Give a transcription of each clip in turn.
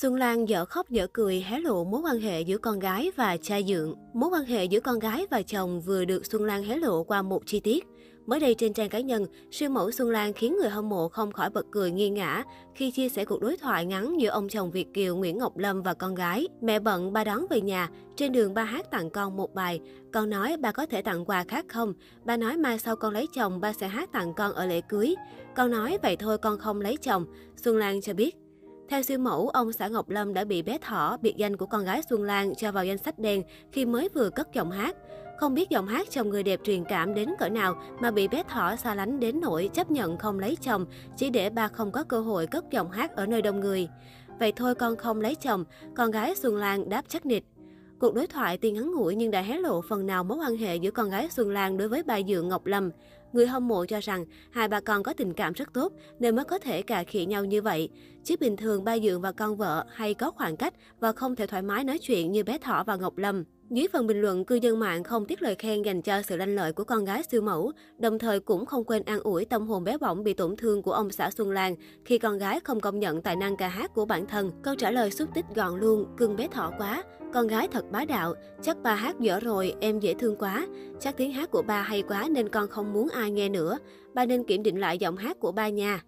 Xuân Lan dở khóc dở cười hé lộ mối quan hệ giữa con gái và cha dượng. Mối quan hệ giữa con gái và chồng vừa được Xuân Lan hé lộ qua một chi tiết. Mới đây trên trang cá nhân, siêu mẫu Xuân Lan khiến người hâm mộ không khỏi bật cười nghi ngã khi chia sẻ cuộc đối thoại ngắn giữa ông chồng Việt Kiều Nguyễn Ngọc Lâm và con gái. Mẹ bận ba đón về nhà, trên đường ba hát tặng con một bài. Con nói ba có thể tặng quà khác không? Ba nói mai sau con lấy chồng ba sẽ hát tặng con ở lễ cưới. Con nói vậy thôi con không lấy chồng. Xuân Lan cho biết. Theo siêu mẫu, ông xã Ngọc Lâm đã bị bé Thỏ, biệt danh của con gái Xuân Lan, cho vào danh sách đen khi mới vừa cất giọng hát. Không biết giọng hát chồng người đẹp truyền cảm đến cỡ nào mà bị bé Thỏ xa lánh đến nỗi chấp nhận không lấy chồng, chỉ để ba không có cơ hội cất giọng hát ở nơi đông người. Vậy thôi con không lấy chồng, con gái Xuân Lan đáp chắc nịch. Cuộc đối thoại tuy ngắn ngủi nhưng đã hé lộ phần nào mối quan hệ giữa con gái Xuân Lan đối với bà dượng Ngọc Lâm. Người hâm mộ cho rằng hai bà con có tình cảm rất tốt nên mới có thể cà khịa nhau như vậy. Chứ bình thường ba dượng và con vợ hay có khoảng cách và không thể thoải mái nói chuyện như bé Thỏ và Ngọc Lâm. Dưới phần bình luận, cư dân mạng không tiếc lời khen dành cho sự lanh lợi của con gái siêu mẫu, đồng thời cũng không quên an ủi tâm hồn bé bỏng bị tổn thương của ông xã Xuân Lan khi con gái không công nhận tài năng ca hát của bản thân. Câu trả lời xúc tích gọn luôn, cưng bé thỏ quá, con gái thật bá đạo, chắc ba hát dở rồi, em dễ thương quá, chắc tiếng hát của ba hay quá nên con không muốn ai nghe nữa, ba nên kiểm định lại giọng hát của ba nha.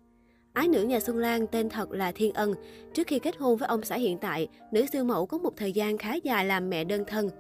Ái nữ nhà Xuân Lan tên thật là Thiên Ân. Trước khi kết hôn với ông xã hiện tại, nữ siêu mẫu có một thời gian khá dài làm mẹ đơn thân.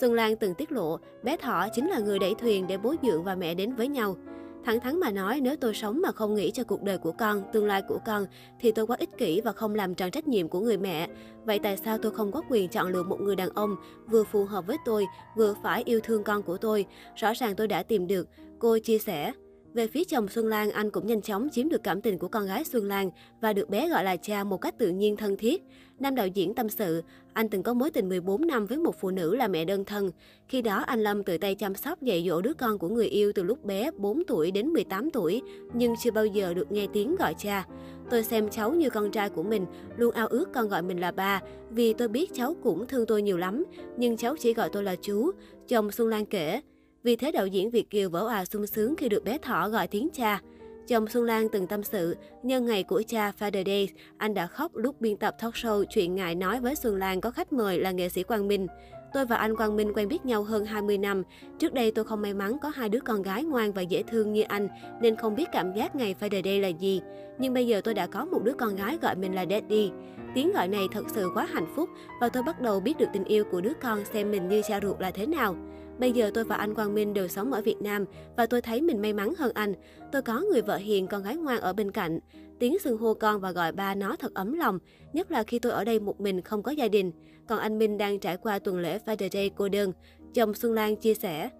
Xuân Lan từng tiết lộ, bé Thỏ chính là người đẩy thuyền để bố dượng và mẹ đến với nhau. Thẳng thắn mà nói, nếu tôi sống mà không nghĩ cho cuộc đời của con, tương lai của con, thì tôi quá ích kỷ và không làm tròn trách nhiệm của người mẹ. Vậy tại sao tôi không có quyền chọn lựa một người đàn ông vừa phù hợp với tôi, vừa phải yêu thương con của tôi? Rõ ràng tôi đã tìm được, cô chia sẻ. Về phía chồng Xuân Lan, anh cũng nhanh chóng chiếm được cảm tình của con gái Xuân Lan và được bé gọi là cha một cách tự nhiên thân thiết. Nam đạo diễn tâm sự, anh từng có mối tình 14 năm với một phụ nữ là mẹ đơn thân. Khi đó, anh Lâm tự tay chăm sóc dạy dỗ đứa con của người yêu từ lúc bé 4 tuổi đến 18 tuổi, nhưng chưa bao giờ được nghe tiếng gọi cha. Tôi xem cháu như con trai của mình, luôn ao ước con gọi mình là ba, vì tôi biết cháu cũng thương tôi nhiều lắm, nhưng cháu chỉ gọi tôi là chú. Chồng Xuân Lan kể, vì thế đạo diễn Việt Kiều vỡ òa sung sướng khi được bé thỏ gọi tiếng cha. Chồng Xuân Lan từng tâm sự, nhân ngày của cha Father Day, anh đã khóc lúc biên tập talk show chuyện ngại nói với Xuân Lan có khách mời là nghệ sĩ Quang Minh. Tôi và anh Quang Minh quen biết nhau hơn 20 năm. Trước đây tôi không may mắn có hai đứa con gái ngoan và dễ thương như anh, nên không biết cảm giác ngày Father Day là gì. Nhưng bây giờ tôi đã có một đứa con gái gọi mình là Daddy. Tiếng gọi này thật sự quá hạnh phúc và tôi bắt đầu biết được tình yêu của đứa con xem mình như cha ruột là thế nào. Bây giờ tôi và anh Quang Minh đều sống ở Việt Nam và tôi thấy mình may mắn hơn anh. Tôi có người vợ hiền, con gái ngoan ở bên cạnh. Tiếng xưng hô con và gọi ba nó thật ấm lòng, nhất là khi tôi ở đây một mình không có gia đình. Còn anh Minh đang trải qua tuần lễ Father Day cô đơn. Chồng Xuân Lan chia sẻ,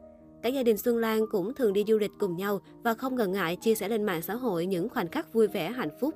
Cả gia đình Xuân Lan cũng thường đi du lịch cùng nhau và không ngần ngại chia sẻ lên mạng xã hội những khoảnh khắc vui vẻ hạnh phúc.